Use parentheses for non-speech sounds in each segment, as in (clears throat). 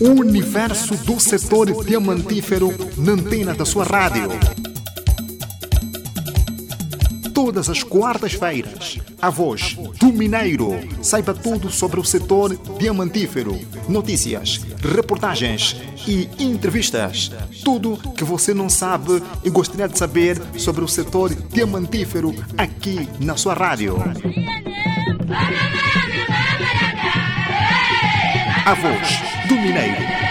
O universo do setor diamantífero na antena da sua rádio. Todas as quartas-feiras, a voz do Mineiro. Saiba tudo sobre o setor diamantífero. Notícias, reportagens e entrevistas. Tudo que você não sabe e gostaria de saber sobre o setor diamantífero aqui na sua rádio. A voz do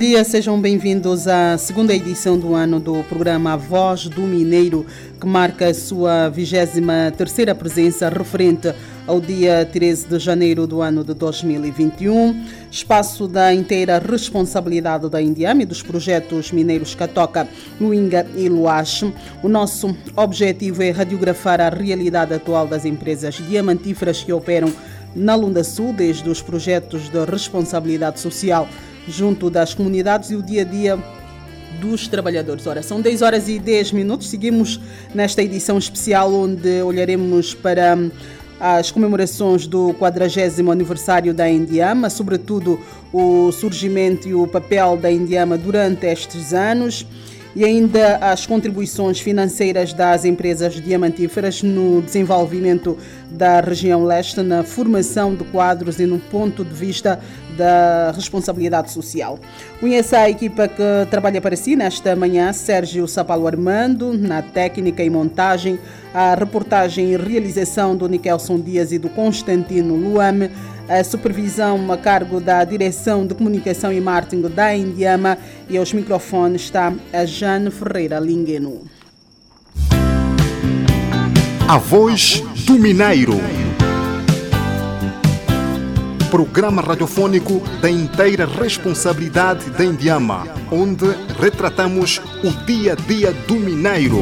dia, sejam bem-vindos à segunda edição do ano do programa Voz do Mineiro, que marca a sua 23 presença referente ao dia 13 de janeiro do ano de 2021. Espaço da inteira responsabilidade da Indiama e dos projetos mineiros Catoca, Luinga e Luache. O nosso objetivo é radiografar a realidade atual das empresas diamantíferas que operam na Lunda Sul, desde os projetos de responsabilidade social junto das comunidades e o dia a dia dos trabalhadores. Ora, são 10 horas e 10 minutos. Seguimos nesta edição especial onde olharemos para hum, as comemorações do 40 aniversário da Indiama, sobretudo o surgimento e o papel da Indiama durante estes anos e ainda as contribuições financeiras das empresas diamantíferas no desenvolvimento da região leste, na formação de quadros e no ponto de vista da responsabilidade social. Conheça a equipa que trabalha para si nesta manhã, Sérgio Sapalo Armando, na técnica e montagem, a reportagem e realização do Nikelson Dias e do Constantino Luame, a supervisão a cargo da Direção de Comunicação e Marketing da Indiama e aos microfones está a Jane Ferreira Lingueno. A voz do Mineiro. Programa radiofônico da inteira responsabilidade da Indiama, onde retratamos o dia a dia do Mineiro.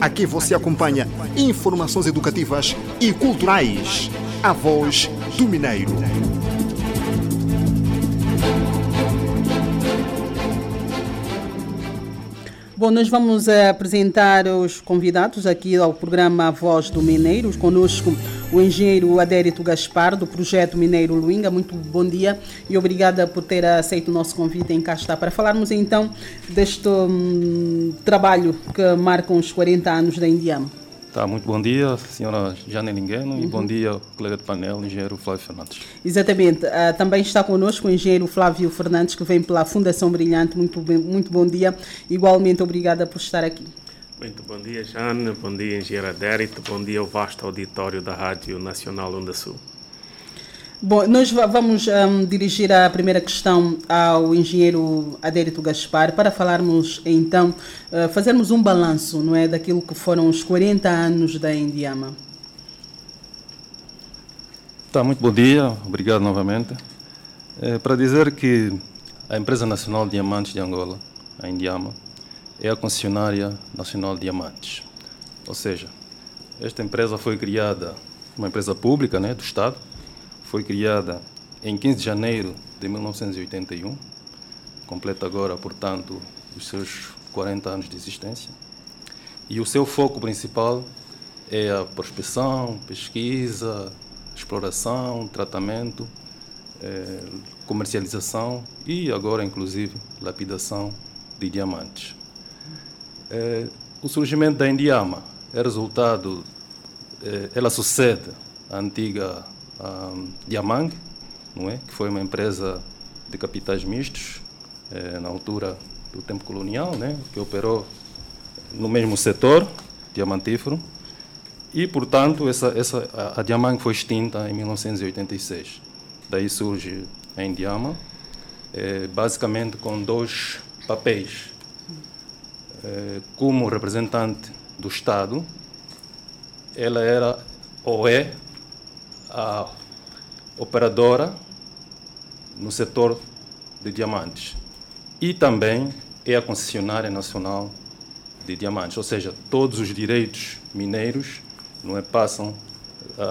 Aqui você acompanha informações educativas e culturais. A voz do Mineiro. Bom, nós vamos apresentar os convidados aqui ao programa Voz do Mineiro. Conosco o engenheiro Adérito Gaspar, do projeto Mineiro Luinga. Muito bom dia e obrigada por ter aceito o nosso convite em cá está para falarmos então deste um, trabalho que marca os 40 anos da Indiama. Tá, muito bom dia, senhora Jane Lingueno, uhum. e bom dia, colega de painel, engenheiro Flávio Fernandes. Exatamente. Uh, também está conosco o engenheiro Flávio Fernandes, que vem pela Fundação Brilhante. Muito, bem, muito bom dia. Igualmente, obrigada por estar aqui. Muito bom dia, Jane. Bom dia, engenheiro Adérito. Bom dia ao vasto auditório da Rádio Nacional Onda Sul. Bom, nós vamos um, dirigir a primeira questão ao engenheiro Adérito Gaspar para falarmos então, uh, fazermos um balanço, não é, daquilo que foram os 40 anos da Indiama. Tá, muito bom dia, obrigado novamente. É, para dizer que a Empresa Nacional de Diamantes de Angola, a Indiama, é a concessionária nacional de diamantes. Ou seja, esta empresa foi criada, uma empresa pública né, do Estado, foi criada em 15 de janeiro de 1981, completa agora, portanto, os seus 40 anos de existência. E o seu foco principal é a prospecção, pesquisa, exploração, tratamento, é, comercialização e agora, inclusive, lapidação de diamantes. É, o surgimento da Indiama é resultado, é, ela sucede à antiga um, Diamang, não é? que foi uma empresa de capitais mistos, eh, na altura do tempo colonial, né? que operou no mesmo setor diamantífero, e, portanto, essa, essa, a, a Diamang foi extinta em 1986. Daí surge a Indiama, eh, basicamente com dois papéis. Eh, como representante do Estado, ela era ou é a operadora no setor de diamantes e também é a concessionária nacional de diamantes, ou seja, todos os direitos mineiros não é, passam,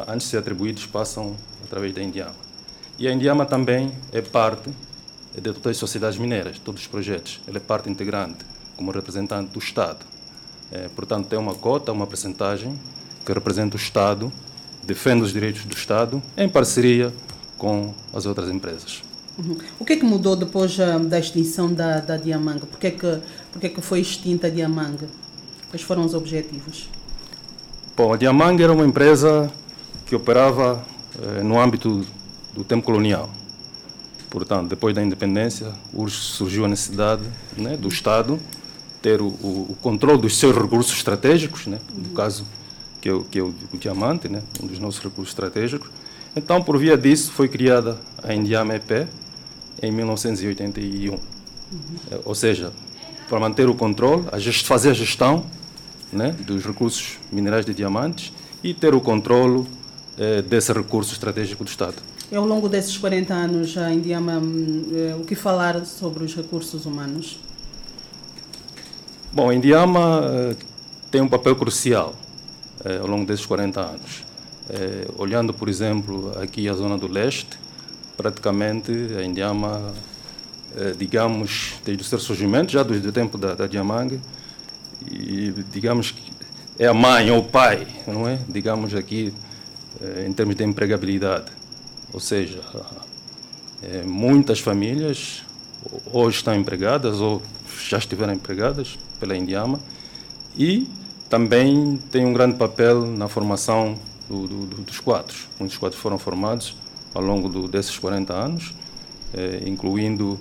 antes de ser atribuídos, passam através da Indiama. E a Indiama também é parte de todas as sociedades mineiras, todos os projetos. Ela é parte integrante, como representante do Estado. É, portanto, tem uma cota, uma percentagem que representa o Estado, defende os direitos do Estado, em parceria com as outras empresas. Uhum. O que é que mudou depois uh, da extinção da, da Diamanga? Por que, é que, por que, é que foi extinta a Diamanga? Quais foram os objetivos? Bom, a Diamanga era uma empresa que operava eh, no âmbito do tempo colonial. Portanto, depois da independência, surgiu a necessidade né, do Estado ter o, o, o, controle dos seus recursos estratégicos, né, no caso que é, o, que é o, o diamante, né, um dos nossos recursos estratégicos. Então, por via disso, foi criada a Indiama EP em 1981. Uhum. Ou seja, para manter o controle, a gest, fazer a gestão né, dos recursos minerais de diamantes e ter o controle eh, desse recurso estratégico do Estado. E ao longo desses 40 anos, a Indiama, eh, o que falar sobre os recursos humanos? Bom, a Indiama eh, tem um papel crucial eh, ao longo desses 40 anos. Eh, olhando, por exemplo, aqui a zona do leste, praticamente a Indiama, eh, digamos, desde o seu surgimento, já desde o tempo da, da Diamanga, e digamos que é a mãe ou o pai, não é? Digamos aqui, eh, em termos de empregabilidade. Ou seja, eh, muitas famílias hoje estão empregadas ou já estiveram empregadas pela Indiama e também tem um grande papel na formação do, do, dos quadros. Muitos quadros foram formados ao longo do, desses 40 anos, eh, incluindo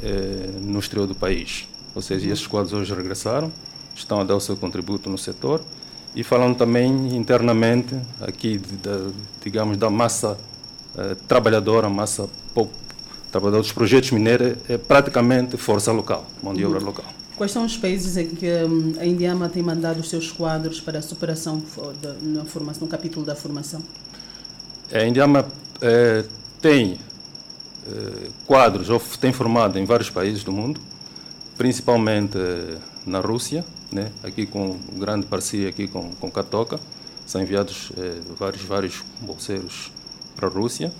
eh, no exterior do país. Ou seja, esses quadros hoje regressaram, estão a dar o seu contributo no setor e falando também internamente aqui, de, de, digamos, da massa eh, trabalhadora, massa trabalhadora dos projetos mineiros, é praticamente força local, mão de obra uhum. local. Quais são os países em que hum, a Indiama tem mandado os seus quadros para a superação na formação, no capítulo da formação? A Indiama é, tem é, quadros, ou tem formado em vários países do mundo, principalmente é, na Rússia, né? aqui com grande parceria aqui com, com Katoka, são enviados vários, vários bolseiros para a Rússia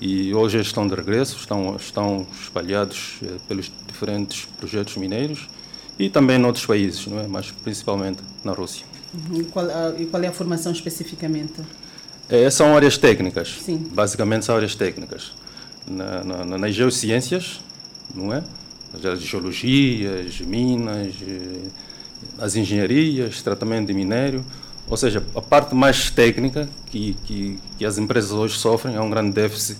e hoje estão de regresso, estão, estão espalhados pelos diferentes projetos mineiros e também em outros países, não é? mas principalmente na Rússia. Uhum. E, qual, e qual é a formação especificamente? É, são áreas técnicas, Sim. basicamente são áreas técnicas. Na, na, nas geociências, não é? As geologias, minas, eh, as engenharias, tratamento de minério, ou seja, a parte mais técnica que, que, que as empresas hoje sofrem é um grande déficit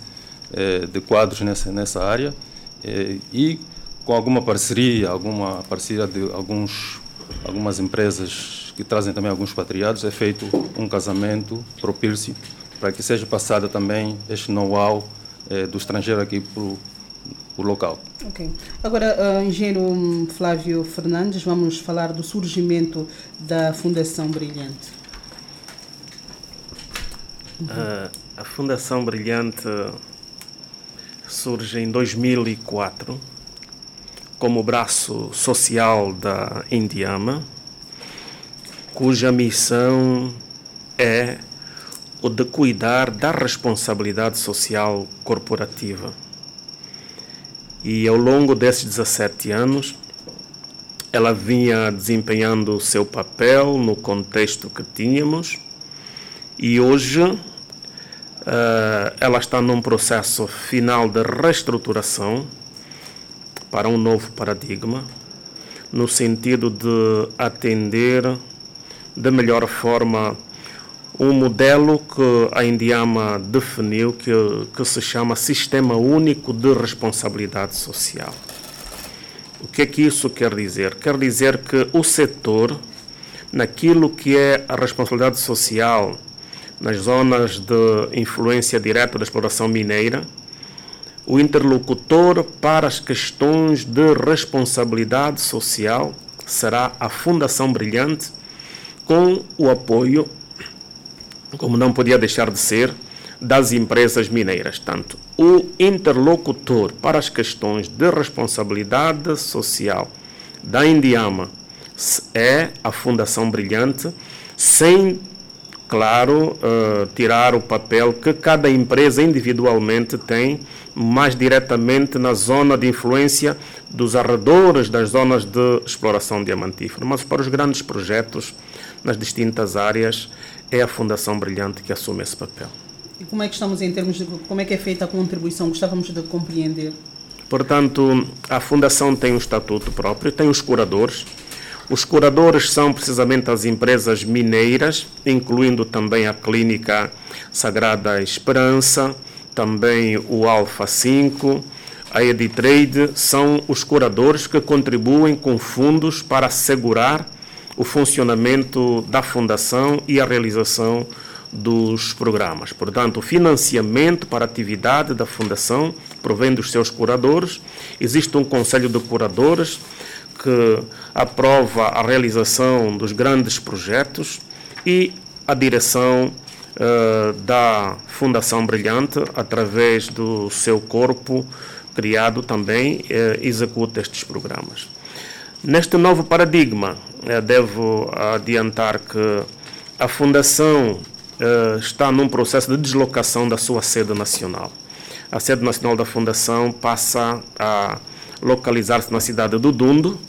eh, de quadros nessa, nessa área eh, e com alguma parceria, alguma parceria de alguns, algumas empresas que trazem também alguns patriados, é feito um casamento propício para que seja passada também este know-how eh, do estrangeiro aqui para o local. Ok. Agora, uh, engenheiro Flávio Fernandes, vamos falar do surgimento da Fundação Brilhante. Uh, a Fundação Brilhante surge em 2004 como braço social da Indiama, cuja missão é o de cuidar da responsabilidade social corporativa. E ao longo desses 17 anos, ela vinha desempenhando o seu papel no contexto que tínhamos e hoje uh, ela está num processo final de reestruturação para um novo paradigma, no sentido de atender de melhor forma um modelo que a Indiama definiu que, que se chama Sistema Único de Responsabilidade Social. O que é que isso quer dizer? Quer dizer que o setor, naquilo que é a responsabilidade social, nas zonas de influência direta da exploração mineira, o interlocutor para as questões de responsabilidade social será a Fundação Brilhante, com o apoio, como não podia deixar de ser, das empresas mineiras. Tanto o interlocutor para as questões de responsabilidade social da Indiama é a Fundação Brilhante, sem, claro, uh, tirar o papel que cada empresa individualmente tem, mais diretamente na zona de influência dos arredores das zonas de exploração diamantífera. Mas para os grandes projetos, nas distintas áreas, é a Fundação Brilhante que assume esse papel. E como é que estamos em termos de como é que é feita a contribuição? Gostávamos de compreender. Portanto, a Fundação tem um estatuto próprio, tem os curadores. Os curadores são precisamente as empresas mineiras, incluindo também a Clínica Sagrada Esperança, também o Alfa 5, a Editrade, são os curadores que contribuem com fundos para assegurar o funcionamento da Fundação e a realização dos programas. Portanto, o financiamento para a atividade da Fundação provém dos seus curadores. Existe um conselho de curadores que aprova a realização dos grandes projetos e a direção uh, da Fundação Brilhante, através do seu corpo criado também, uh, executa estes programas. Neste novo paradigma, uh, devo adiantar que a Fundação está num processo de deslocação da sua sede nacional. A sede nacional da Fundação passa a localizar-se na cidade do Dundo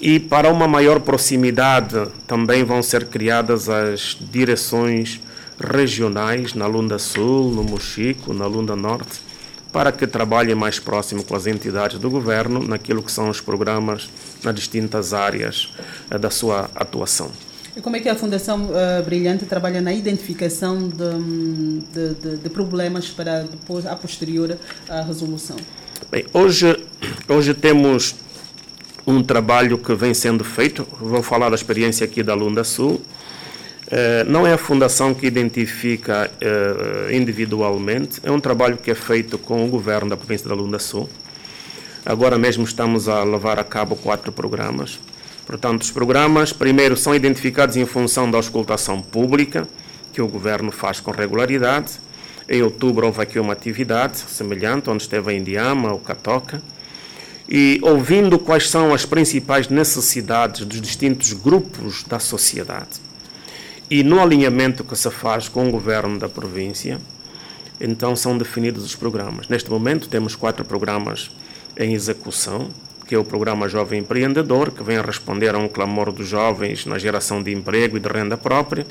e para uma maior proximidade também vão ser criadas as direções regionais na Lunda Sul, no Mochico, na Lunda Norte, para que trabalhem mais próximo com as entidades do governo naquilo que são os programas nas distintas áreas uh, da sua atuação. E como é que a Fundação uh, Brilhante trabalha na identificação de, de, de, de, problemas para depois, a posterior, a resolução? Bem, hoje, hoje temos um trabalho que vem sendo feito, vou falar da experiência aqui da Lunda Sul, Uh, não é a fundação que identifica uh, individualmente, é um trabalho que é feito com o governo da província da Lunda Sul. Agora mesmo estamos a levar a cabo quatro programas. Portanto, os programas, primeiro, são identificados em função da auscultação pública, que o Governo faz com regularidade. Em outubro houve aqui uma atividade semelhante, onde esteve a Indiama, o Catoca, e ouvindo quais são as principais necessidades dos distintos grupos da sociedade. E no alinhamento que se faz com o Governo da província, então são definidos os programas. Neste momento temos quatro programas em execução, que é o programa Jovem Empreendedor, que vem a responder a um clamor dos jovens na geração de emprego e de renda própria.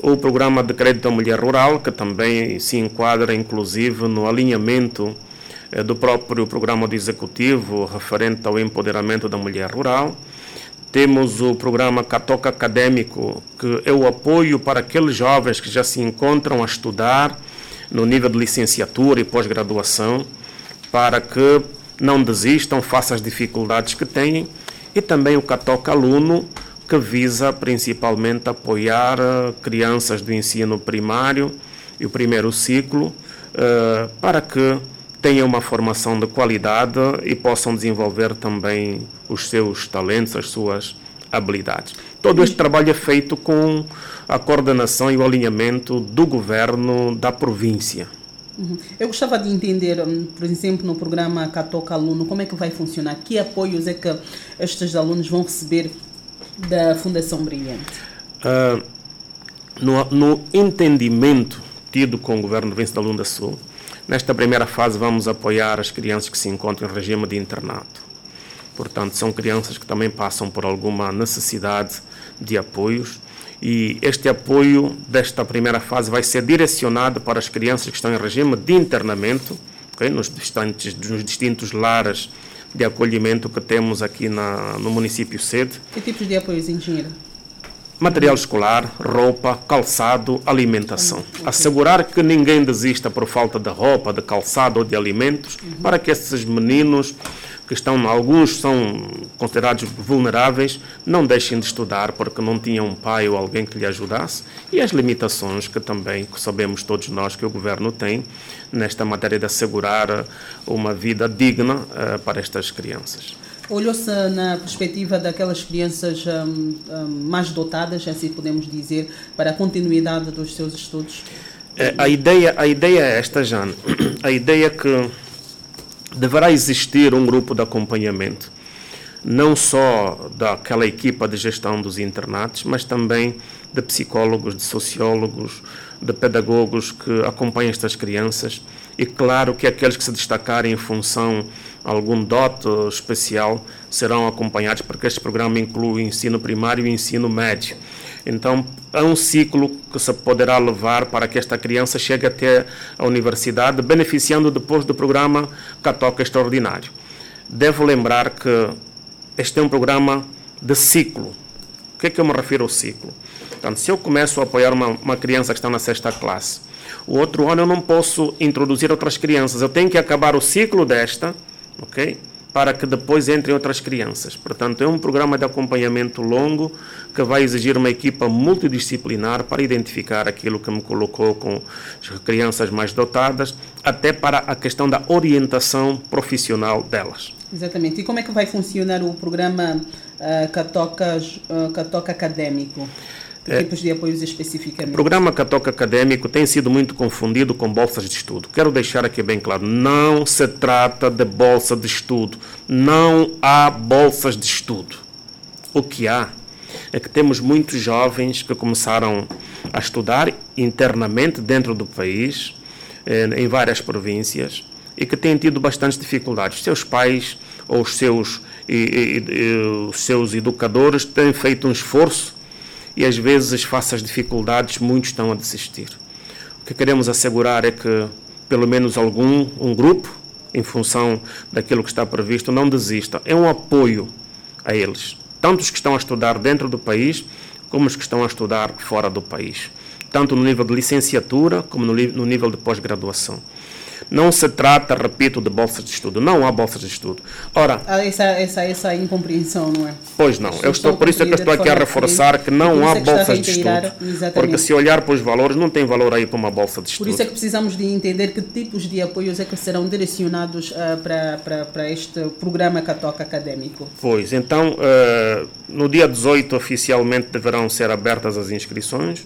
O programa de crédito à mulher rural, que também se enquadra, inclusive, no alinhamento eh, do próprio programa do Executivo referente ao empoderamento da mulher rural. Temos o programa Catoca Acadêmico, que é o apoio para aqueles jovens que já se encontram a estudar no nível de licenciatura e pós-graduação, para que não desistam, façam as dificuldades que têm, e também o Catoca Aluno, que visa principalmente apoiar eh, crianças do ensino primário e o primeiro ciclo, eh, para que tenham uma formação de qualidade e possam desenvolver também os seus talentos, as suas habilidades. Todo este trabalho é feito com a coordenação e o alinhamento do governo da província. Uhum. Eu gostava de entender, hum, por exemplo, no programa Catoca Aluno, como é que vai funcionar? Que apoios é que estes alunos vão receber da Fundação Brilhante? Uh, no, no, entendimento tido com o governo do Vence da Lunda Sul, nesta primeira fase vamos apoiar as crianças que se encontram em regime de internato. Portanto, são crianças que também passam por alguma necessidade de apoios e este apoio desta primeira fase vai ser direcionado para as crianças que estão em regime de internamento, okay, nos, distantes, nos distintos lares de acolhimento que temos aqui na, no município sede. Que tipos de apoios, engenheiro? Material escolar, roupa, calçado, alimentação. Assegurar que ninguém desista por falta de roupa, de calçado ou de alimentos, para que esses meninos que estão, alguns são considerados vulneráveis, não deixem de estudar porque não tinham um pai ou alguém que lhe ajudasse, e as limitações que também sabemos todos nós que o governo tem nesta matéria de assegurar uma vida digna uh, para estas crianças. Olhou-se na perspectiva daquelas crianças um, um, mais dotadas, assim podemos dizer, para a continuidade dos seus estudos? É, a, ideia, a ideia é esta, Jane. (clears throat) A ideia é que deverá existir um grupo de acompanhamento não só daquela equipa de gestão dos internatos, mas também de psicólogos, de sociólogos, de pedagogos que acompanham estas crianças. E claro que aqueles que se destacarem em função algum dote especial serão acompanhados, porque este programa inclui o ensino primário e o ensino médio. Então, é um ciclo que se poderá levar para que esta criança chegue até a universidade, beneficiando depois do programa Catoca Extraordinário. Devo lembrar que este é um programa de ciclo. O que é que eu me refiro ao ciclo? Portanto, se eu começo a apoiar uma, uma criança que está na sexta classe, o outro ano eu não posso introduzir outras crianças. Eu tenho que acabar o ciclo desta, ok? Para que depois entrem outras crianças. Portanto, é um programa de acompanhamento longo que vai exigir uma equipa multidisciplinar para identificar aquilo que me colocou com as crianças mais dotadas, até para a questão da orientação profissional delas. Exatamente. E como é que vai funcionar o programa uh, Catoca, uh, Catoca Académico? Que é, tipos de apoios especificamente? O programa Catoca Académico tem sido muito confundido com bolsas de estudo. Quero deixar aqui bem claro: não se trata de bolsa de estudo. Não há bolsas de estudo. O que há é que temos muitos jovens que começaram a estudar internamente dentro do país, eh, em várias províncias, e que têm tido bastantes dificuldades. Seus pais ou os seus, e, e, e, os seus educadores têm feito um esforço e às vezes, face às dificuldades, muitos estão a desistir. O que queremos assegurar é que pelo menos algum, um grupo, em função daquilo que está previsto, não desista. É um apoio a eles, tanto os que estão a estudar dentro do país, como os que estão a estudar fora do país, tanto no nível de licenciatura como no, nível de pós-graduação. Não se trata, repito, de bolsas de estudo. Não há bolsas de estudo. Ora, há essa, essa, essa incompreensão, não é? Pois não. Eu estou, por isso é que eu estou aqui a reforçar que não há bolsas de estudo. Exatamente. Porque se olhar para os valores, não tem valor aí para uma bolsa de estudo. Por isso é que precisamos de entender que tipos de apoios é que serão direcionados uh, para, para, para este programa Catoca Académico. Pois, então, uh, no dia 18 oficialmente deverão ser abertas as inscrições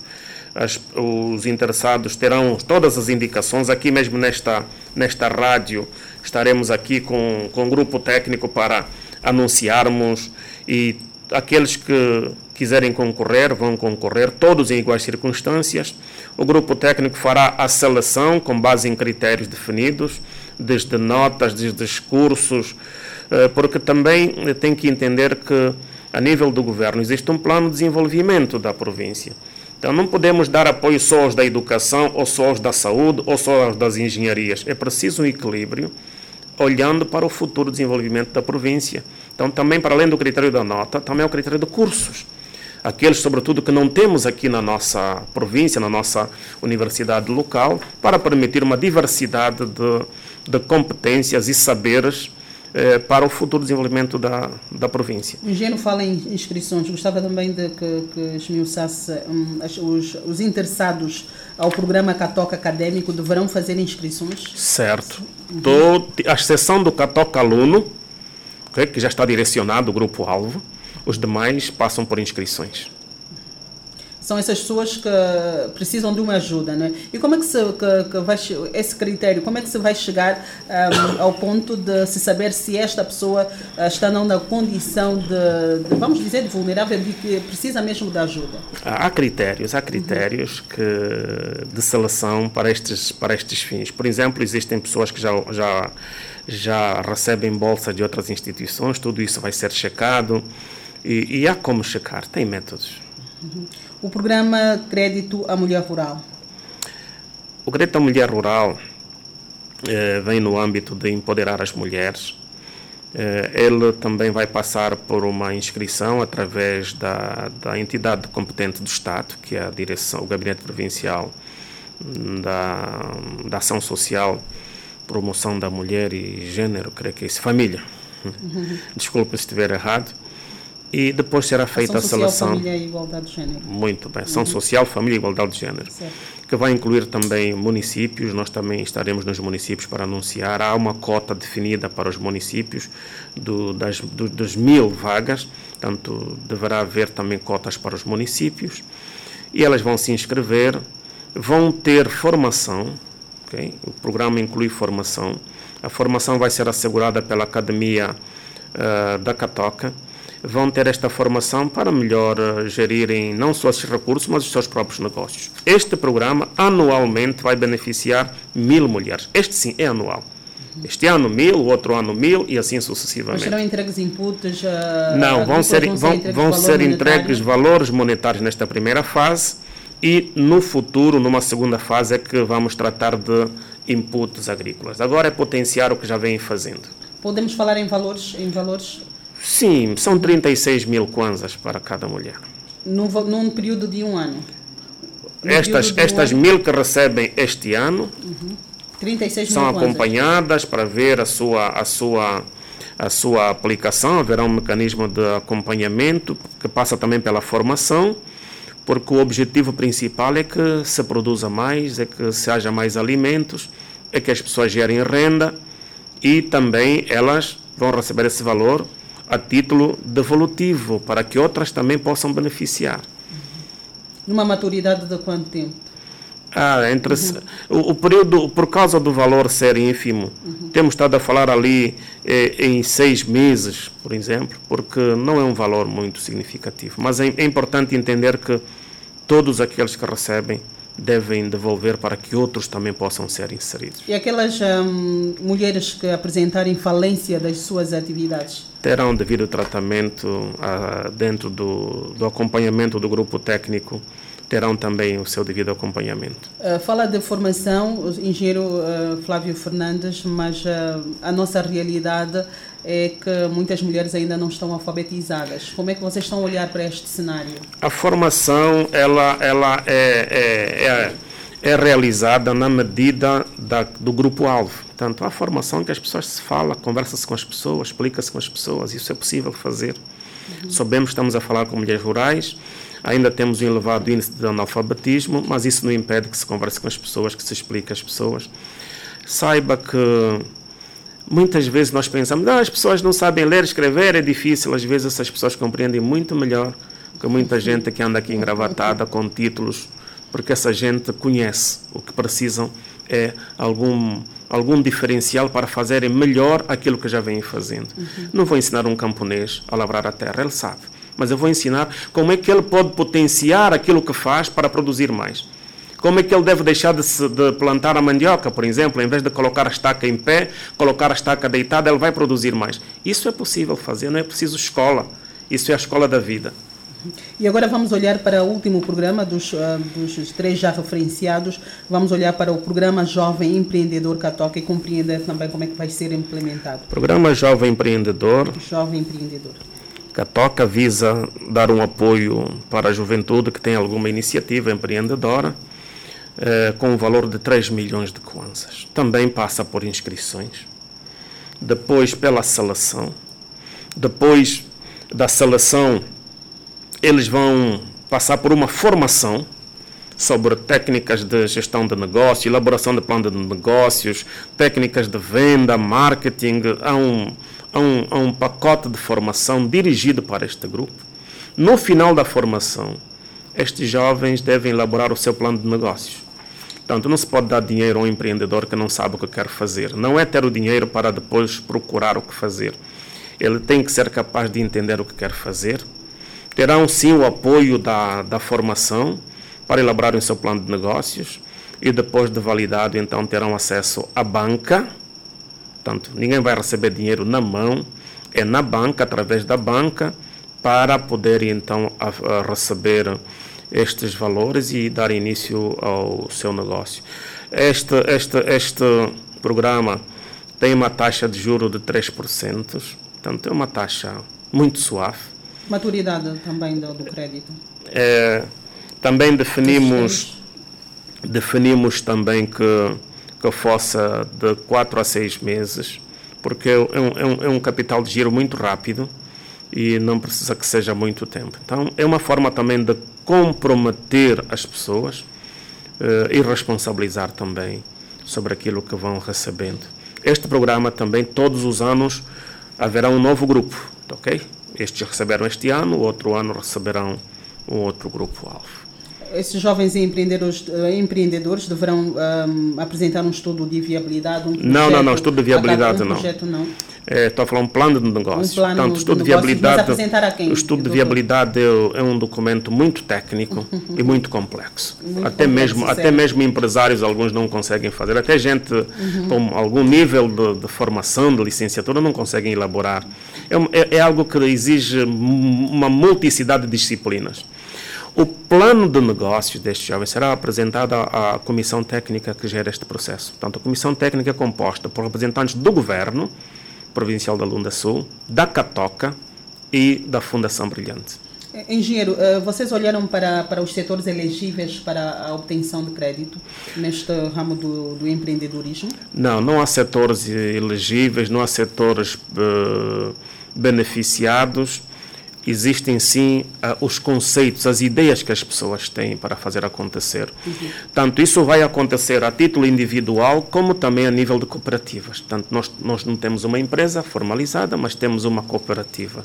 as, os interessados terão todas as indicações. Aqui mesmo nesta, nesta rádio estaremos aqui com, com grupo técnico para anunciarmos e aqueles que quiserem concorrer vão concorrer, todos em iguais circunstâncias. O grupo técnico fará a seleção com base em critérios definidos, desde notas, desde cursos, eh, porque também tem que entender que a nível do governo existe um plano de desenvolvimento da província. Então não podemos dar apoio só aos da educação, ou só aos da saúde, ou só aos das engenharias. É preciso um equilíbrio, olhando para o futuro desenvolvimento da província. Então também, para além do critério da nota, também é o critério de cursos. Aqueles, sobretudo, que não temos aqui na nossa província, na nossa universidade local, para permitir uma diversidade de, de competências e saberes eh, para o futuro desenvolvimento da, da província. O engenheiro fala em inscrições. Gostava também de que, que esmiuçasse um, os, os interessados ao programa Catoca Académico deverão fazer inscrições? Certo. Uhum. A exceção do Catoca Aluno, que já está direcionado o grupo-alvo, os demais passam por inscrições são essas pessoas que precisam de uma ajuda, né? E como é que se que, que vai esse critério, como é que se vai chegar um, ao ponto de se saber se esta pessoa uh, está não na condição de, de, vamos dizer, de vulnerável, de que precisa mesmo de ajuda? Há critérios, há critérios uhum. que de seleção para estes para estes fins. Por exemplo, existem pessoas que já já já recebem bolsa de outras instituições, tudo isso vai ser checado e, e há como checar, tem métodos. Uhum o programa Crédito à Mulher Rural? O Crédito à Mulher Rural eh, vem no âmbito de empoderar as mulheres. Eh, ele também vai passar por uma inscrição através da, da entidade competente do Estado, que é a direção, o Gabinete Provincial da, da Ação Social, Promoção da Mulher e Gênero, creio que é isso, Família. (laughs) Desculpe se estiver errado e depois será feita Ação a seleção. Família e Igualdade de Gênero. Muito bem. Ação uhum. Social, Família e Igualdade de Gênero. Certo. Que vai incluir também municípios. Nós também estaremos nos municípios para anunciar. Há uma cota definida para os municípios do, das, do, mil vagas. Portanto, deverá haver também cotas para os municípios. E elas vão se inscrever, vão ter formação. Okay? O programa inclui formação. A formação vai ser assegurada pela Academia uh, da Catoca vão ter esta formação para melhor uh, gerirem não só esses recursos, mas os seus próprios negócios. Este programa anualmente vai beneficiar mil mulheres. Este sim é anual. Este ano mil, o outro ano mil e assim sucessivamente. Mas serão entregues inputs? Uh, Não, vão ser, vão, ser vão ser entregues valores monetários nesta primeira fase e no futuro, numa segunda fase, é que vamos tratar de inputs agrícolas. Agora é potenciar o que já vem fazendo. Podemos falar em valores? Em valores? Sim, são 36 mil kwanzas para cada mulher. Num, num período de um ano? estas estas um mil que recebem este ano uhum. 36 são acompanhadas para ver a sua, a sua a sua aplicação, haverá um mecanismo de acompanhamento que passa também pela formação porque o objetivo principal é que se produza mais, é que se haja mais alimentos, é que as pessoas gerem renda e também elas vão receber esse valor a título devolutivo, para que outras também possam beneficiar. Numa maturidade de quanto tempo? Ah, entre uhum. o, o, período, por causa do valor ser ínfimo, uhum. temos estado a falar ali eh, em seis meses, por exemplo, porque não é um valor muito significativo. Mas é, é importante entender que todos aqueles que recebem devem devolver para que outros também possam ser inseridos. E aquelas hum, mulheres que apresentarem falência das suas atividades? Terão devido tratamento ah, dentro do, do acompanhamento do grupo técnico terão também o seu devido acompanhamento. Uh, fala de formação, o engenheiro uh, Flávio Fernandes, mas uh, a nossa realidade é que muitas mulheres ainda não estão alfabetizadas. Como é que vocês estão a olhar para este cenário? A formação ela, ela é, é, é, é realizada na medida da, do grupo-alvo. Portanto, a formação que as pessoas se falam, conversa-se com as pessoas, explica-se com as pessoas, isso é possível fazer. Uhum. Sabemos que estamos a falar com mulheres rurais, Ainda temos um elevado índice de analfabetismo, mas isso não impede que se converse com as pessoas, que se explique às pessoas. Saiba que muitas vezes nós pensamos, ah, as pessoas não sabem ler, escrever, é difícil. Às vezes essas pessoas compreendem muito melhor que muita gente que anda aqui engravatada com títulos, porque essa gente conhece. O que precisam é algum algum diferencial para fazerem melhor aquilo que já vêm fazendo. Uhum. Não vou ensinar um camponês a lavrar a terra, ele sabe mas eu vou ensinar como é que ele pode potenciar aquilo que faz para produzir mais. Como é que ele deve deixar de, se, de, plantar a mandioca, por exemplo, em vez de colocar a estaca em pé, colocar a estaca deitada, ele vai produzir mais. Isso é possível fazer, não é preciso escola. Isso é a escola da vida. E agora vamos olhar para o último programa dos, uh, dos três já referenciados. Vamos olhar para o programa Jovem Empreendedor Catoca e compreender também como é que vai ser implementado. Programa Jovem Empreendedor. Jovem Empreendedor. A Toca visa dar um apoio para a juventude que tem alguma iniciativa empreendedora, eh, com um valor de 3 milhões de kwanzas. Também passa por inscrições, depois pela seleção, depois da seleção, eles vão passar por uma formação sobre técnicas de gestão de negócio, elaboração de plano de negócios, técnicas de venda, marketing. Há um a um, a um pacote de formação dirigido para este grupo. No final da formação, estes jovens devem elaborar o seu plano de negócios. Portanto, não se pode dar dinheiro a um empreendedor que não sabe o que quer fazer. Não é ter o dinheiro para depois procurar o que fazer. Ele tem que ser capaz de entender o que quer fazer. Terão sim o apoio da, da formação para elaborar o seu plano de negócios e depois de validado, então terão acesso à banca Portanto, ninguém vai receber dinheiro na mão, é na banca, através da banca, para poder então receber estes valores e dar início ao seu negócio. Este, este, este programa tem uma taxa de juro de 3%, portanto é uma taxa muito suave. Maturidade também do, do crédito. É, também definimos, definimos também que que fosse de 4 a 6 meses, porque é um, é, um, é um capital de giro muito rápido e não precisa que seja muito tempo. Então, é uma forma também de comprometer as pessoas uh, e responsabilizar também sobre aquilo que vão recebendo. Este programa também, todos os anos, haverá um novo grupo, ok? Estes receberam este ano, outro ano receberão um outro grupo-alvo esses jovens empreendedores, eh, empreendedores deverão um, apresentar um estudo de viabilidade? Um projeto, não, não, não, estudo de viabilidade um projeto, não. não. É, estou a falar um plano de negócio. Um plano Portanto, estudo de viabilidade. mas apresentar a quem, O estudo de viabilidade é, é um documento muito técnico (laughs) e muito complexo. Muito até complexo, mesmo, até mesmo empresários alguns não conseguem fazer. Até gente Uhum. com algum nível de, de formação, de licenciatura, não conseguem elaborar. É, é- é algo que exige uma multiplicidade de disciplinas. O plano de negócios deste jovem será apresentado à, à comissão técnica que gera este processo. Portanto, a comissão técnica é composta por representantes do governo provincial da Lunda Sul, da Catoca e da Fundação Brilhante. Engenheiro, eh, vocês olharam para, para os setores elegíveis para a obtenção de crédito neste ramo do, do empreendedorismo? Não, não há setores elegíveis, não há setores eh, beneficiados. Existem sim ah, os conceitos, as ideias que as pessoas têm para fazer acontecer. Tanto isso vai acontecer a título individual, como também a nível de cooperativas. Tanto nós, nós não temos uma empresa formalizada, mas temos uma cooperativa.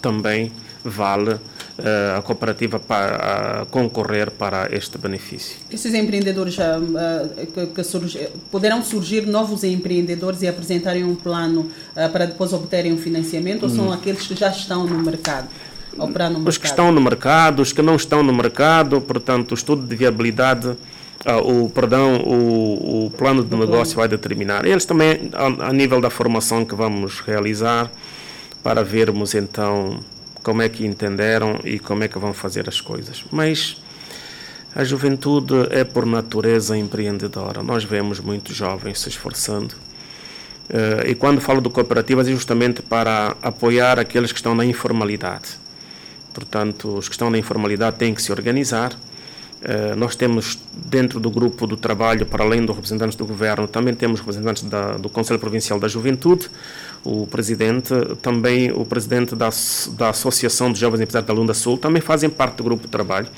Também vale eh, a cooperativa para concorrer para este benefício. Esses empreendedores ah, que, que poderão surgir novos empreendedores e apresentarem um plano ah, para depois obterem um financiamento ou são aqueles que já estão no mercado? No Os mercado? que estão no mercado, os que não estão no mercado, portanto, o estudo de viabilidade, ah, o perdão, o, o plano de negócio vai determinar. Eles também, a, a nível da formação que vamos realizar, para vermos então como é que entenderam e como é que vão fazer as coisas. Mas a juventude é por natureza empreendedora. Nós vemos muitos jovens se esforçando. Eh, e quando falo de cooperativas é justamente para apoiar aqueles que estão na informalidade. Portanto, os que estão na informalidade têm que se organizar. Eh, nós temos dentro do grupo do trabalho, para além dos representantes do governo, também temos representantes da, do Conselho Provincial da Juventude, o presidente, também o presidente da, da Associação de Jovens Empresários da Lunda Sul, também fazem parte do grupo de trabalho,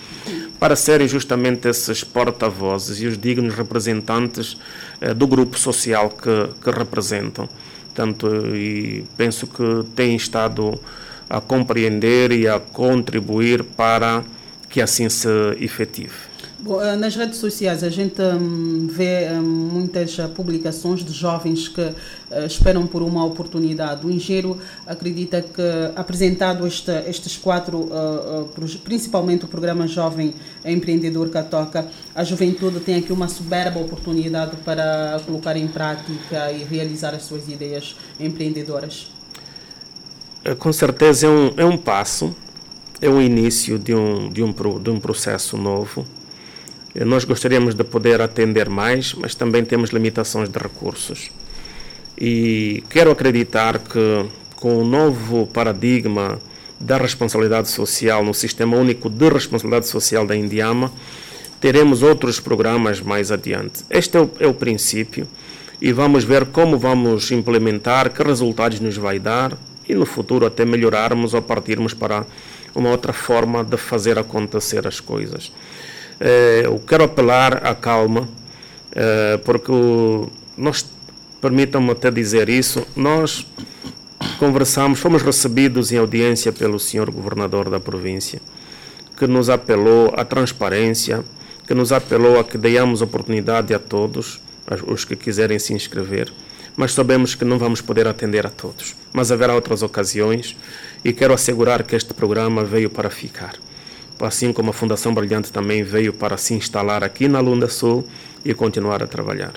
para serem justamente esses porta-vozes e os dignos representantes eh, do grupo social que, que representam. Portanto, e penso que têm estado a compreender e a contribuir para que assim se efetive. Bom, eh, Nas redes sociais a gente hum, vê hum, muitas eh, publicações de jovens que eh, esperam por uma oportunidade. O engenheiro acredita que, apresentado este- estes quatro, principalmente o programa Jovem Empreendedor Catoca, a juventude tem aqui uma soberba oportunidade para colocar em prática e realizar as suas ideias empreendedoras. Com certeza é um, é um passo, é o início de um, de, um, de um processo novo. Eh, Nós gostaríamos de poder atender mais, mas também temos limitações de recursos. E quero acreditar que com o novo paradigma da responsabilidade social no Sistema Único de Responsabilidade Social da Indiama, teremos outros programas mais adiante. Este é o, é o princípio e vamos ver como vamos implementar, que resultados nos vai dar e no futuro até melhorarmos ou partirmos para uma outra forma de fazer acontecer as coisas. Eh, eu quero apelar à calma, eh, porque nós, permitam-me até dizer isso, nós conversamos, fomos recebidos em audiência pelo senhor governador da província, que nos apelou à transparência, que nos apelou a que dêamos oportunidade a todos, os que quiserem se inscrever, mas sabemos que não vamos poder atender a todos. Mas haverá outras ocasiões e quero assegurar que este programa veio para ficar. Assim como a Fundação Brilhante também veio para se instalar aqui na Lunda Sul e continuar a trabalhar.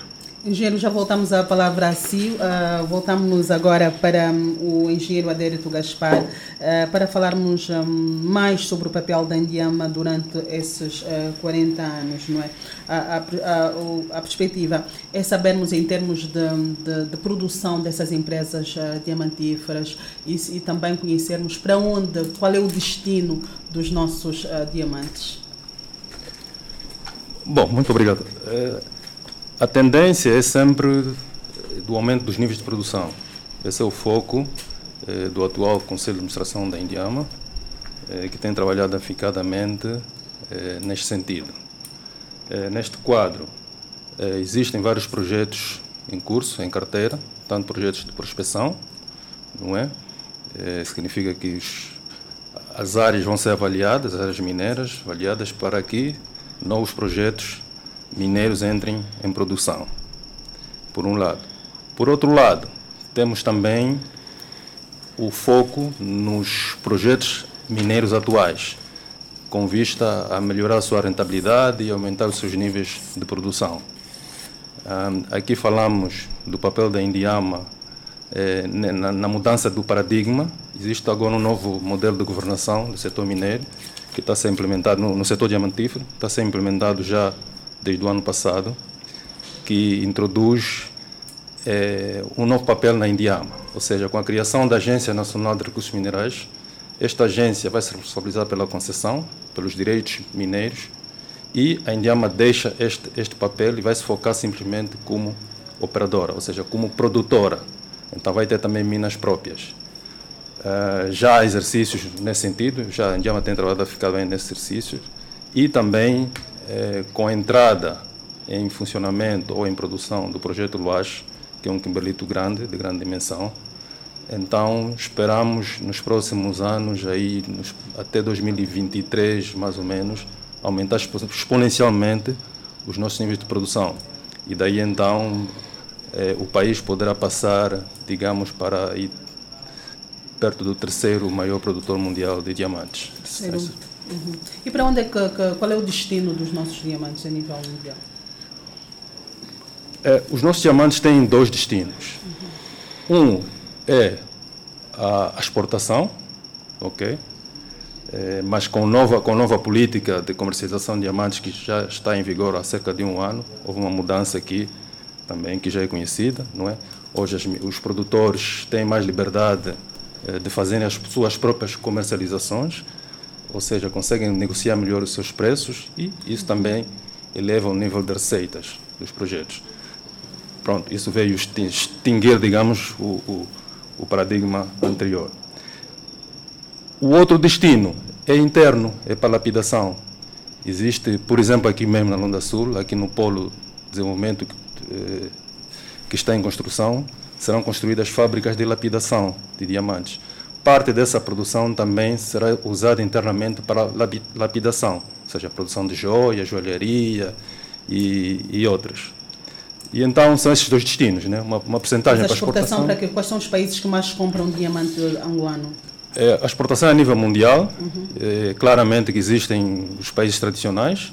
Engenheiro, já voltamos a palavra a si. Ah, voltamos agora para hum, o engenheiro Adérito Gaspar ah, para falarmos hum, mais sobre o papel da Indiama durante esses ah, 40 anos, não é? A, a, a, a perspectiva é sabermos em termos de, de, de produção dessas empresas diamantíferas e, e também conhecermos para onde, qual é o destino dos nossos diamantes. Bom, muito obrigado. Eh, a tendência é sempre do aumento dos níveis de produção. Esse é o foco eh, do atual Conselho de Administração da Indiama, eh, que tem trabalhado aficadamente eh, neste sentido. Eh, neste quadro, eh, existem vários projetos em curso, em carteira, tanto projetos de prospecção, não é? Eh, significa que os, as áreas vão ser avaliadas, as áreas mineiras, avaliadas para que novos projetos mineiros entrem em produção, por um lado. Por outro lado, temos também o foco nos projetos mineiros atuais, com vista a melhorar a sua rentabilidade e aumentar os seus níveis de produção. aqui falamos do papel da Indiama eh, na, mudança do paradigma. Existe agora um novo modelo de governação do setor mineiro, que está a ser implementado no setor diamantífero, está a ser implementado já desde o ano passado, que introduz é, um novo papel na Indiama, ou seja, com a criação da Agência Nacional de Recursos Minerais, esta agência vai ser responsabilizada pela concessão, pelos direitos mineiros, e a Indiama deixa este, este papel e vai se focar simplesmente como operadora, ou seja, como produtora. Então vai ter também minas próprias. Uh, já há exercícios nesse sentido, já a Indiama tem trabalhado a ficar bem nesse exercício, e também eh, com a entrada em funcionamento ou em produção do projeto Luas, que é um quimberlito grande, de grande dimensão. Então, esperamos nos próximos anos, aí, nos, até 2023, mais ou menos, aumentar exponencialmente os nossos níveis de produção. E daí, então, eh, o país poderá passar, digamos, para ir perto do terceiro maior produtor mundial de diamantes. Uhum. E para onde é que, que, qual é o destino dos nossos diamantes a nível mundial? É, os nossos diamantes têm dois destinos. Uhum. Um é a, exportação, ok? É, mas com nova, com nova política de comercialização de diamantes que já está em vigor há cerca de um ano, houve uma mudança aqui também que já é conhecida, não é? Hoje as, os produtores têm mais liberdade é, de fazerem as suas próprias comercializações, ou seja, conseguem negociar melhor os seus preços e isso também eleva o nível de receitas dos projetos. Pronto, isso veio extinguir, digamos, o, o, o paradigma anterior. O outro destino é interno, é para lapidação. Existe, por exemplo, aqui mesmo na Lunda Sul, aqui no polo de desenvolvimento que, eh, que está em construção, serão construídas fábricas de lapidação de diamantes. Parte dessa produção também será usada internamente para lapidação, ou seja, produção de joias, joalharia e, e outros. E então são esses dois destinos, né? uma, uma porcentagem para exportação. Para que, quais são os países que mais compram diamante angolano? É, a exportação é a nível mundial. Uhum. É, claramente que existem os países tradicionais,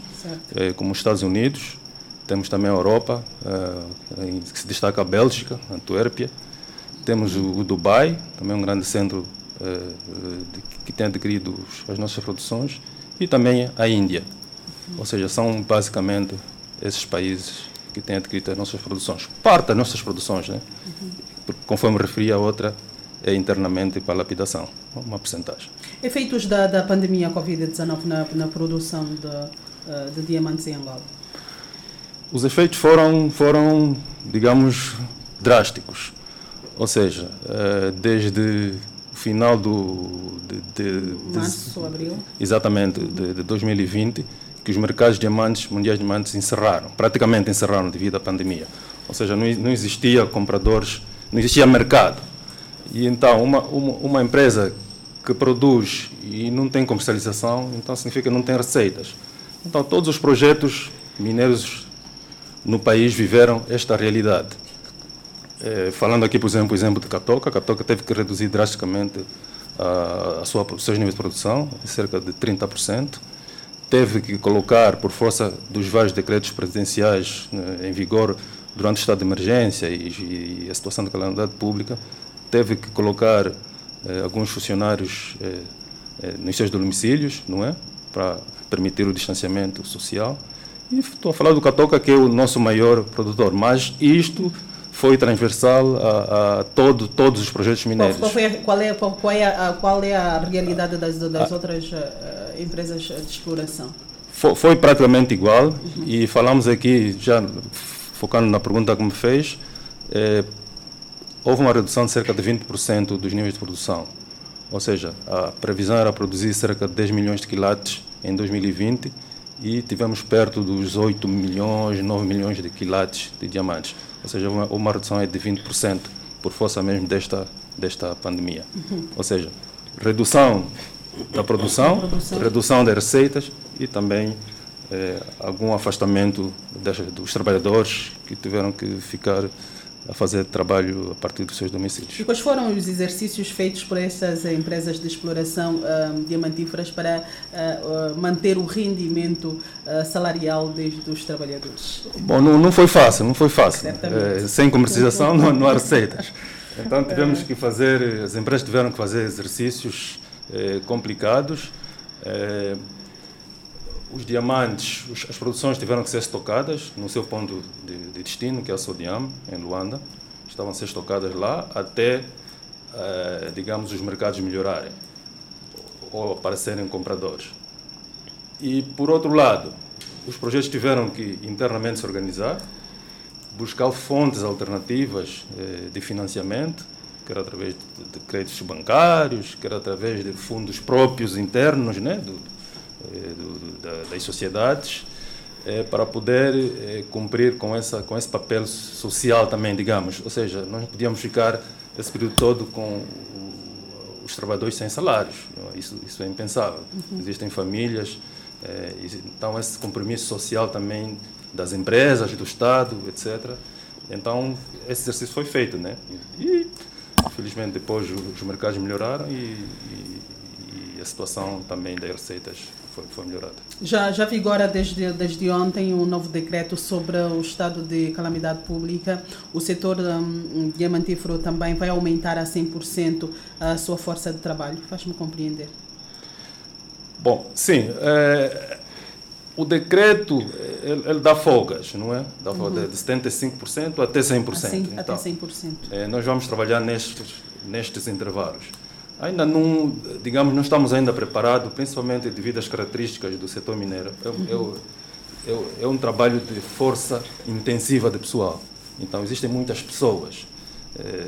é, como os Estados Unidos. Temos também a Europa, é, que se destaca a Bélgica, a Antuérpia. Temos o, o Dubai, também um grande centro de, que tem adquirido as nossas produções. E também a Índia. Ou seja, são basicamente esses países que tem adquirido as nossas produções. Parte das nossas produções, né? Uhum. conforme referi, a outra é internamente para a lapidação, uma porcentagem. Efeitos da, da pandemia Covid-19 na, na produção de, eh, de diamantes em Angola? Os efeitos foram, foram digamos, drásticos. Ou seja, eh, desde final do. De, de, de Março, abril? Exatamente, de, de 2020 que os mercados de diamantes, mundiais de diamantes encerraram, praticamente encerraram devido à pandemia. Ou seja, não, não existia compradores, não existia mercado. E então, uma, uma, uma, empresa que produz e não tem comercialização, então significa que não tem receitas. Então, todos os projetos mineiros no país viveram esta realidade. É, falando aqui, por exemplo, exemplo de Catoca, a Catoca teve que reduzir drasticamente a, a sua, os seus níveis de produção, cerca de 30% teve que colocar, por força dos vários decretos presidenciais né, em vigor durante o estado de emergência e, e, a situação de calamidade pública, teve que colocar eh, alguns funcionários eh, eh, nos seus domicílios, não é? Para permitir o distanciamento social. E estou a falar do Catoca, que é o nosso maior produtor, mas isto foi transversal a, a todo, todos os projetos mineiros. Qual, qual, qual, é, qual, é, a, qual é a realidade das, das outras uh, empresas de exploração? Foi, foi praticamente igual uhum. e falamos aqui, já focando na pergunta que me fez, eh, houve uma redução de cerca de 20% dos níveis de produção. Ou seja, a previsão era produzir cerca de 10 milhões de quilates em 2020 e tivemos perto dos 8 milhões, 9 milhões de quilates de diamantes ou seja, uma, uma redução é de 20% por força mesmo desta, desta pandemia. Uhum. Ou seja, redução da produção, produção, redução das receitas e também eh, algum afastamento das, dos trabalhadores que tiveram que ficar a fazer trabalho a partir dos seus domicílios. E quais foram os exercícios feitos por estas empresas de exploração uh, diamantíferas para uh, uh, manter o rendimento salarial desde os trabalhadores? Bom, não, não foi fácil, não foi fácil. É, sem comercialização não, não há receitas. Então tivemos que fazer, as empresas tiveram que fazer exercícios eh, complicados. Os diamantes, as produções tiveram que ser estocadas no seu ponto de, de destino, que é a Sodiam, em Luanda. Estavam a ser estocadas lá até, eh, digamos, os mercados melhorarem ou aparecerem compradores. E, por outro lado, os projetos tiveram que internamente se organizar, buscar fontes alternativas eh, de financiamento, quer através de, de créditos bancários, quer através de fundos próprios internos, né, do, do, da, das sociedades, é, para poder é, cumprir com, essa, com esse papel social também, digamos. Ou seja, nós podíamos ficar esse período todo com os trabalhadores sem salários. Isso, isso é impensável. Uhum. Existem famílias, é, então esse compromisso social também das empresas, do Estado, etc. Então, esse exercício foi feito, né? E, felizmente, depois os mercados melhoraram e, e, e a situação também das receitas foi, foi melhorada. Já, já vigora desde, desde ontem um novo decreto sobre o estado de calamidade pública. O setor um, diamantífero também vai aumentar a 100% a sua força de trabalho. Faz-me compreender. Bom, sim. É, o decreto ele, ele, dá folgas, não é? Dá folga uhum. de 75% até 100%. Assim, então, até 100%. É, nós vamos trabalhar nestes, nestes intervalos. Ainda não, digamos, não estamos ainda preparados, principalmente devido às características do setor mineiro. É, uhum. é, é, é um trabalho de força intensiva de pessoal. Então, existem muitas pessoas. É,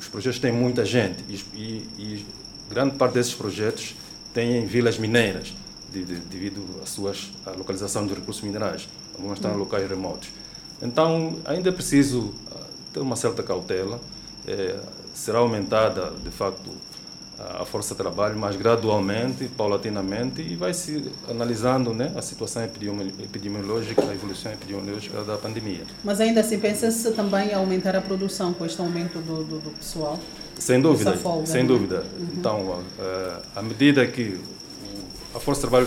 os projetos têm muita gente e, e, grande parte desses projetos têm vilas mineiras, de, de, devido à, suas, à localização dos recursos minerais. Algumas estão em locais remotos. Então, ainda é preciso ah, ter uma certa cautela. É, será aumentada, de facto, a força de trabalho, mas gradualmente, paulatinamente, e vai se analisando né, a situação epidemiológica, a evolução epidemiológica da pandemia. Mas ainda assim, pensa-se também aumentar a produção com este aumento do, do, do pessoal? Sem dúvida, folga, sem né? dúvida. Uhum. Então, à medida que a força de trabalho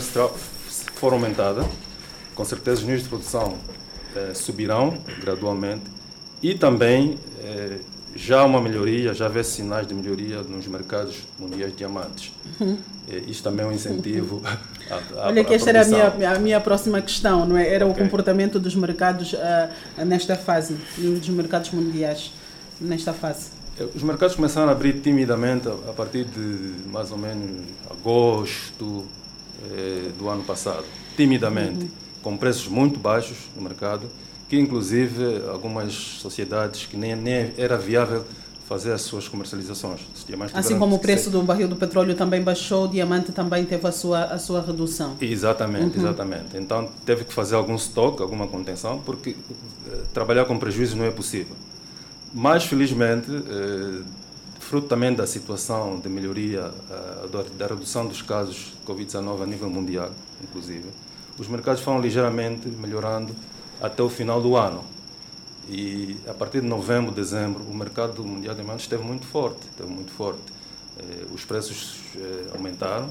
for aumentada, com certeza os níveis de produção eh, subirão gradualmente e também eh, já há uma melhoria, já vê sinais de melhoria nos mercados mundiais de diamantes. Uhum. Isto também é um incentivo à, à Olha que esta era a minha, a minha próxima questão, não é? Era okay. o comportamento dos mercados uh, nesta fase, dos mercados mundiais nesta fase. Eh, os mercados começaram a abrir timidamente a partir de mais ou menos agosto eh, do ano passado. Timidamente, uhum. com preços muito baixos no mercado que inclusive algumas sociedades que nem, nem era viável fazer as suas comercializações. Assim como o preço do barril do petróleo também baixou, o diamante também teve a sua, a sua redução. Exatamente, uhum. exatamente. Então teve que fazer algum estoque, alguma contenção, porque eh, trabalhar com prejuízo não é possível. Mas, felizmente, eh, fruto também da situação de melhoria, eh, da, da redução dos casos de Covid-19 a nível mundial, inclusive, os mercados foram ligeiramente melhorando até o final do ano. E a partir de novembro, dezembro, o mercado mundial de diamantes esteve muito forte, esteve muito forte. Eh, os preços eh, aumentaram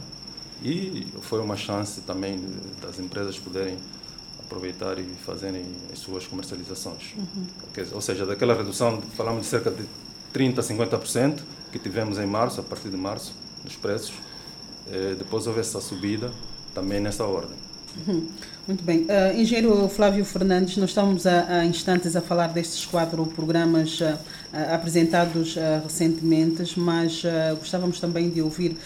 e foi uma chance também das empresas poderem aproveitar e fazerem as suas comercializações. Uhum. Ou seja, daquela redução, falamos de cerca de 30% a 50% que tivemos em março, a partir de março, nos preços. Eh, depois houve essa subida também nessa ordem. Uhum. Muito bem. Uh, engenheiro Flávio Fernandes, nós estamos há, instantes a falar destes quatro programas uh, apresentados uh, recentemente, mas gostávamos também de ouvir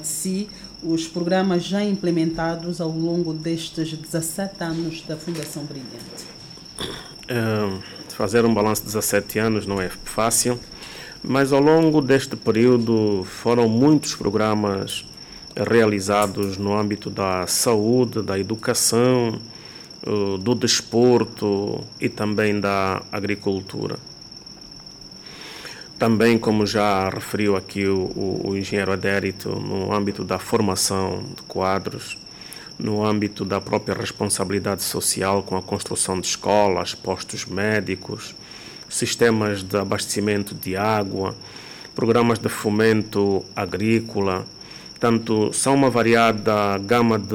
de si os programas já implementados ao longo destes 17 anos da Fundação Brilhante. fazer um balanço de 17 anos não é fácil, mas ao longo deste período foram muitos programas realizados no âmbito da saúde, da educação, eh, do desporto e também da agricultura. Também, como já referiu aqui o, o engenheiro Adérito, no âmbito da formação de quadros, no âmbito da própria responsabilidade social com a construção de escolas, postos médicos, sistemas de abastecimento de água, programas de fomento agrícola. Portanto, são uma variada gama de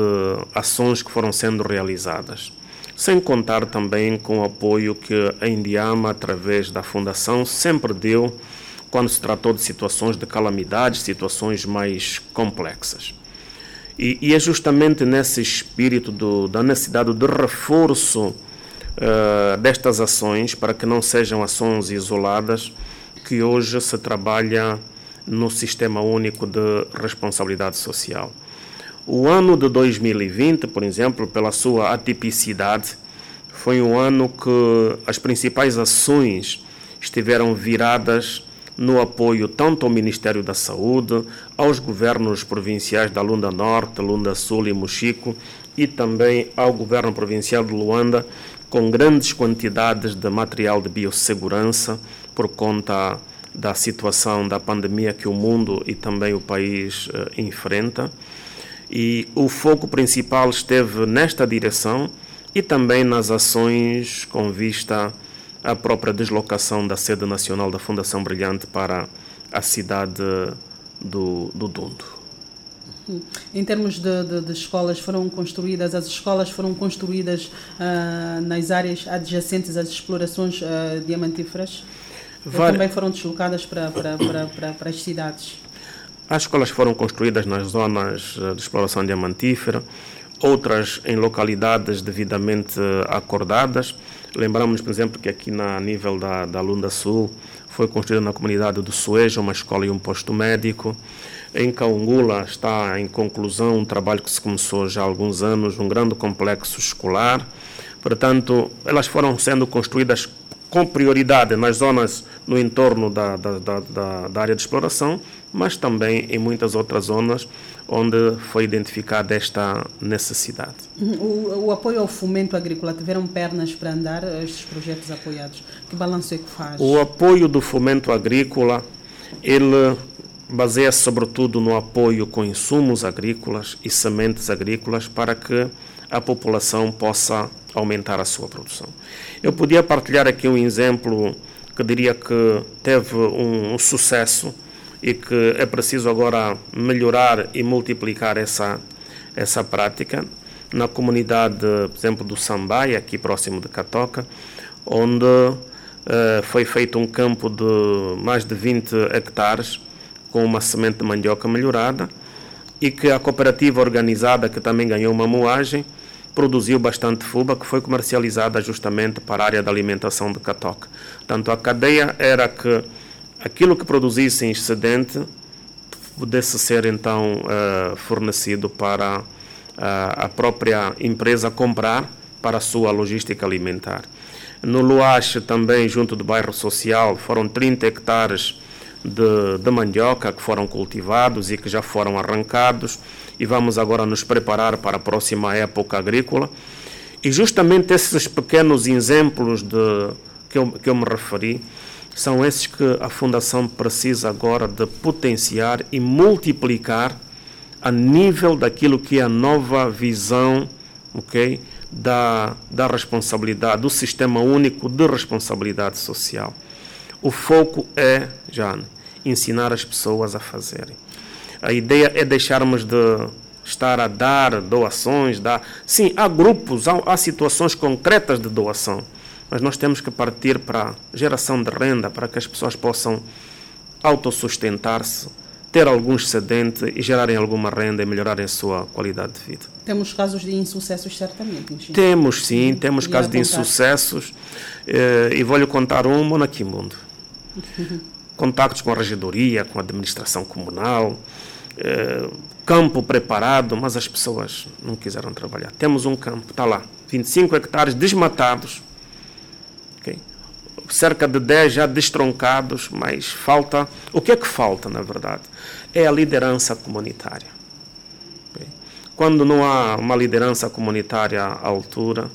ações que foram sendo realizadas. Sem contar também com o apoio que a Indiama, através da Fundação, sempre deu quando se tratou de situações de calamidades, situações mais complexas. E, e é justamente nesse espírito do, da necessidade de reforço uh, destas ações, para que não sejam ações isoladas, que hoje se trabalha no Sistema Único de Responsabilidade Social. O ano de 2020, por exemplo, pela sua atipicidade, foi um ano que as principais ações estiveram viradas no apoio tanto ao Ministério da Saúde, aos governos provinciais da Lunda Norte, Lunda Sul e Mochico e também ao governo provincial de Luanda, com grandes quantidades de material de biossegurança por conta da situação da pandemia que o mundo e também o país uh, enfrenta. E o foco principal esteve nesta direção e também nas ações com vista a própria deslocação da sede nacional da Fundação Brilhante para a cidade do, do Dundo. Em termos de, de, de, escolas, foram construídas, as escolas foram construídas uh, nas áreas adjacentes às explorações uh, diamantíferas? Var... também foram deslocadas para, para, para, para, para as cidades? As escolas foram construídas nas zonas ah, de exploração diamantífera, outras em localidades devidamente acordadas. Lembramos, por exemplo, que aqui na nível da, da Lunda Sul foi construída na comunidade do Sueja uma escola e um posto médico. Em Caungula está em conclusão um trabalho que se começou já há alguns anos, um grande complexo escolar. Portanto, elas foram sendo construídas com prioridade nas zonas no entorno da, da, da, da, área de exploração, mas também em muitas outras zonas onde foi identificada esta necessidade. O, o, apoio ao fomento agrícola tiveram pernas para andar estes projetos apoiados? Que balanço é que faz? O apoio do fomento agrícola, ele baseia-se sobretudo no apoio com insumos agrícolas e sementes agrícolas para que a população possa aumentar a sua produção. Eu podia partilhar aqui um exemplo que diria que teve um, um sucesso e que é preciso agora melhorar e multiplicar essa, essa prática na comunidade, por exemplo, do Sambaia, aqui próximo de Catoca, onde uh, foi feito um campo de mais de 20 hectares com uma semente de mandioca melhorada e que a cooperativa organizada, que também ganhou uma moagem, produziu bastante fuba que foi comercializada justamente para a área da alimentação de Catoca. Portanto, a cadeia era que aquilo que produzisse em excedente pudesse ser então uh, fornecido para uh, a própria empresa comprar para a sua logística alimentar. No Luache, também junto do bairro social, foram 30 hectares de, de mandioca que foram cultivados e que já foram arrancados e vamos agora nos preparar para a próxima época agrícola. E justamente esses pequenos exemplos de, que, eu, que eu me referi são esses que a Fundação precisa agora de potenciar e multiplicar a nível daquilo que é a nova visão okay, da, da responsabilidade, do Sistema Único de Responsabilidade Social. O foco é, Jane, ensinar as pessoas a fazerem. A ideia é deixarmos de estar a dar doações, dar. Sim, há grupos, há, há situações concretas de doação, mas nós temos que partir para geração de renda, para que as pessoas possam autossustentar-se, ter algum excedente e gerarem alguma renda e melhorarem a sua qualidade de vida. Temos casos de insucessos, certamente. Temos, sim, temos casos de insucessos. Eh, e vou-lhe contar um, Monaquimundo. (laughs) Contactos com a regedoria, com a administração comunal, eh, campo preparado, mas as pessoas não quiseram trabalhar. Temos um campo, está lá, 25 hectares desmatados, okay? cerca de 10 já destroncados, mas falta. O que é que falta, na verdade? É a liderança comunitária. Okay? Quando não há uma liderança comunitária à altura,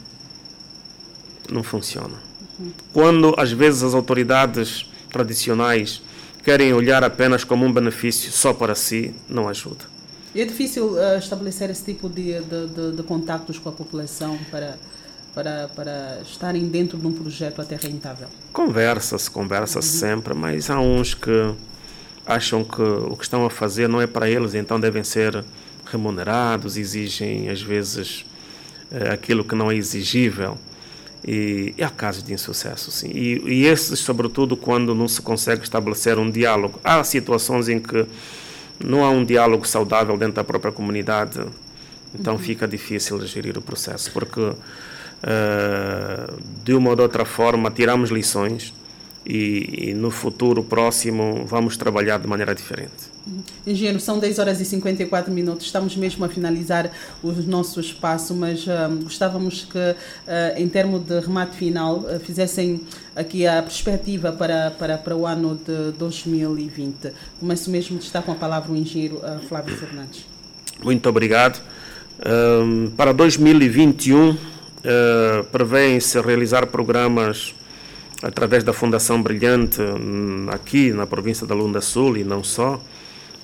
não funciona. Quando às vezes as autoridades tradicionais querem olhar apenas como um benefício só para si, não ajuda. E é difícil uh, estabelecer esse tipo de, de, de, de, contactos com a população para para, para estarem dentro de um projeto até rentável? Conversa-se, conversa-se uhum. sempre, mas há uns que acham que o que estão a fazer não é para eles, então devem ser remunerados, exigem às vezes eh, aquilo que não é exigível. E, e há casos de insucesso, sim. E, e esses, sobretudo, quando não se consegue estabelecer um diálogo. Há situações em que não há um diálogo saudável dentro da própria comunidade, então uhum. fica difícil gerir o processo, porque uh, de uma ou de outra forma tiramos lições e, e, no futuro próximo vamos trabalhar de maneira diferente. Engenheiro, são 10 horas e 54 minutos, estamos mesmo a finalizar o nosso espaço, mas uh, gostávamos que, uh, em termos de remate final, uh, fizessem aqui a perspectiva para, para, para o ano de 2020. Começo mesmo, está com a palavra o engenheiro Flávio Fernandes. Muito obrigado. Para 2021, uh, prevêem-se realizar programas através da Fundação Brilhante, hum, aqui na província da Lunda Sul e não só,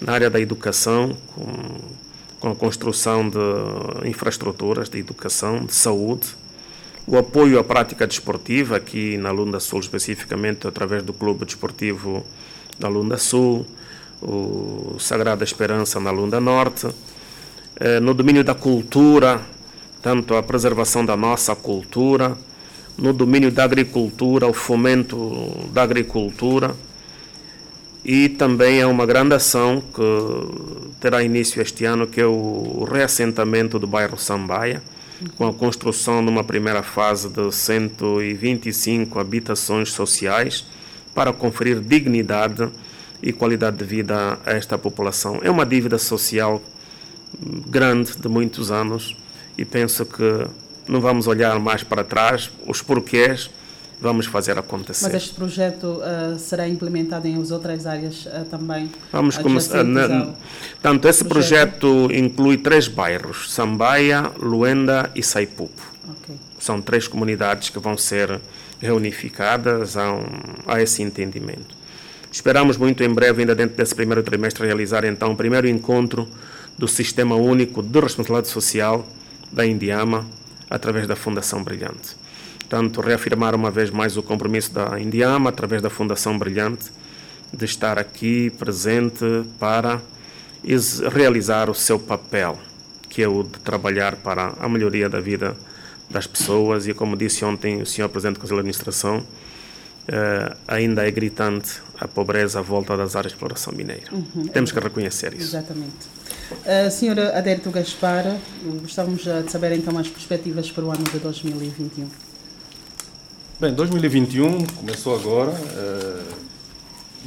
na área da educação, com, com a construção de infraestruturas de educação, de saúde, o apoio à prática desportiva, aqui na Lunda Sul especificamente, através do Clube Desportivo da Lunda Sul, o Sagrada Esperança na Lunda Norte, eh, no domínio da cultura, tanto a preservação da nossa cultura, no domínio da agricultura, o fomento da agricultura e também é uma grande ação que terá início este ano, que é o reassentamento do bairro Sambaia, com a construção de uma primeira fase de 125 habitações sociais para conferir dignidade e qualidade de vida a esta população. É uma dívida social grande de muitos anos e penso que não vamos olhar mais para trás, os porquês, vamos fazer acontecer. Mas este projeto uh, será implementado em outras áreas uh, também? Vamos começar. Tanto esse projeto. projeto. inclui três bairros: Sambaia, Luenda e Saipupo. Okay. São três comunidades que vão ser reunificadas a, um, a esse entendimento. Esperamos muito em breve, ainda dentro desse primeiro trimestre, realizar então o primeiro encontro do Sistema Único de Responsabilidade Social da Indiama, através da Fundação Brilhante. Portanto, reafirmar uma vez mais o compromisso da Indiama, através da Fundação Brilhante, de estar aqui presente para realizar o seu papel, que é o de trabalhar para a melhoria da vida das pessoas. E como disse ontem o Sr. Presidente do Conselho de Administração, Uh, ainda é gritante a pobreza à volta das áreas de exploração mineira. Uhum, Temos que reconhecer isso. Exatamente. Uh, senhora Adérito Gaspar, gostávamos de saber então as perspectivas para o ano de 2021. Bem, 2021 começou agora, uh,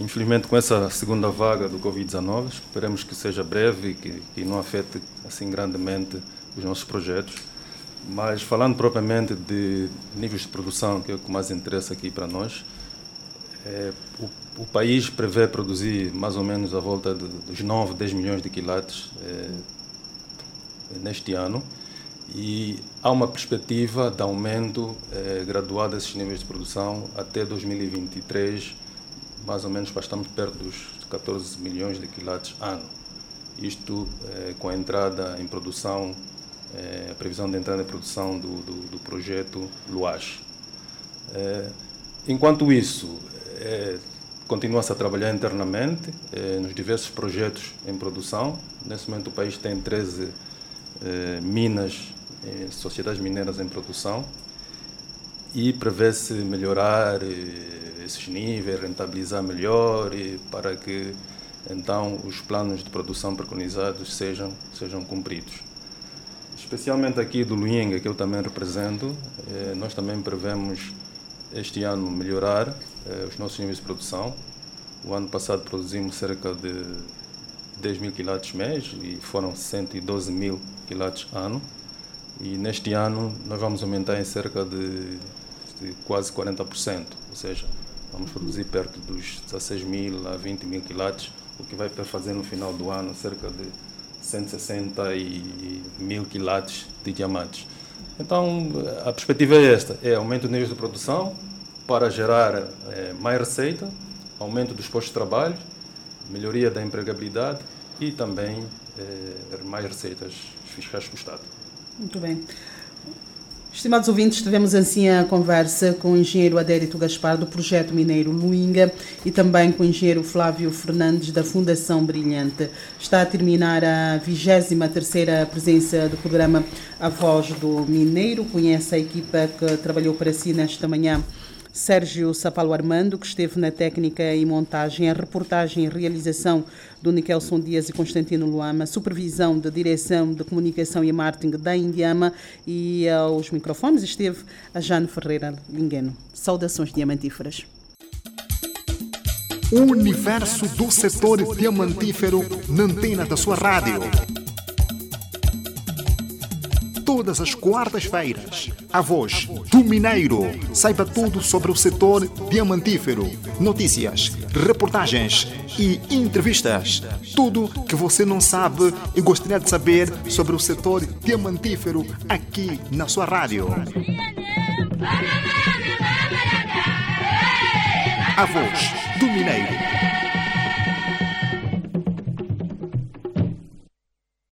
infelizmente com essa segunda vaga do Covid-19, esperemos que seja breve e que, que não afete assim grandemente os nossos projetos. Mas falando propriamente de níveis de produção, que é o que mais interessa aqui para nós, é, o, o, país prevê produzir mais ou menos a volta de, dos 9, 10 milhões de quilates é, neste ano e há uma perspectiva de aumento é, gradual desses níveis de produção até 2023, mais ou menos estamos perto dos 14 milhões de quilates ano. Isto é, com a entrada em produção é, a previsão de entrada em produção do, do, do projeto Luas. É, enquanto isso, é, continua-se a trabalhar internamente é, nos diversos projetos em produção. Nesse momento, o país tem 13 é, minas, é, sociedades mineiras em produção e prevê-se melhorar esses níveis, rentabilizar melhor e para que então os planos de produção preconizados sejam, sejam cumpridos especialmente aqui do Luinga, que eu também represento, eh, nós também prevemos este ano melhorar os nossos níveis de produção. O ano passado produzimos cerca de 10 mil quilates mês e foram 112 mil quilates ano. E neste ano nós vamos aumentar em cerca de, de quase 40%, ou seja, vamos produzir perto dos 16 mil a 20 mil quilates, o que vai fazer no final do ano cerca de 160 e mil quilates de diamantes. Então, a perspectiva é esta: é aumento do nível de produção para gerar é, mais receita, aumento dos postos de trabalho, melhoria da empregabilidade e também é, mais receitas fiscais para o Estado. Muito bem. Estimados ouvintes, tivemos assim a conversa com o engenheiro Adérito Gaspar do projeto mineiro Luinga e também com o engenheiro Flávio Fernandes da Fundação Brilhante. Está a terminar a 23ª presença do programa A Voz do Mineiro. Conhece a equipa que trabalhou para si nesta manhã Sérgio Sapalo Armando, que esteve na técnica e montagem, a reportagem e realização do Nikelson Dias e Constantino Luama, supervisão da direção de comunicação e marketing da Indiama e aos microfones esteve a Jane Ferreira Lingueno. Saudações diamantíferas. Universo do setor diamantífero na antena da sua rádio todas as quartas-feiras. A voz do Mineiro. Saiba tudo sobre o setor diamantífero. Notícias, reportagens e entrevistas. Tudo que você não sabe e gostaria de saber sobre o setor diamantífero aqui na sua rádio. A voz do Mineiro.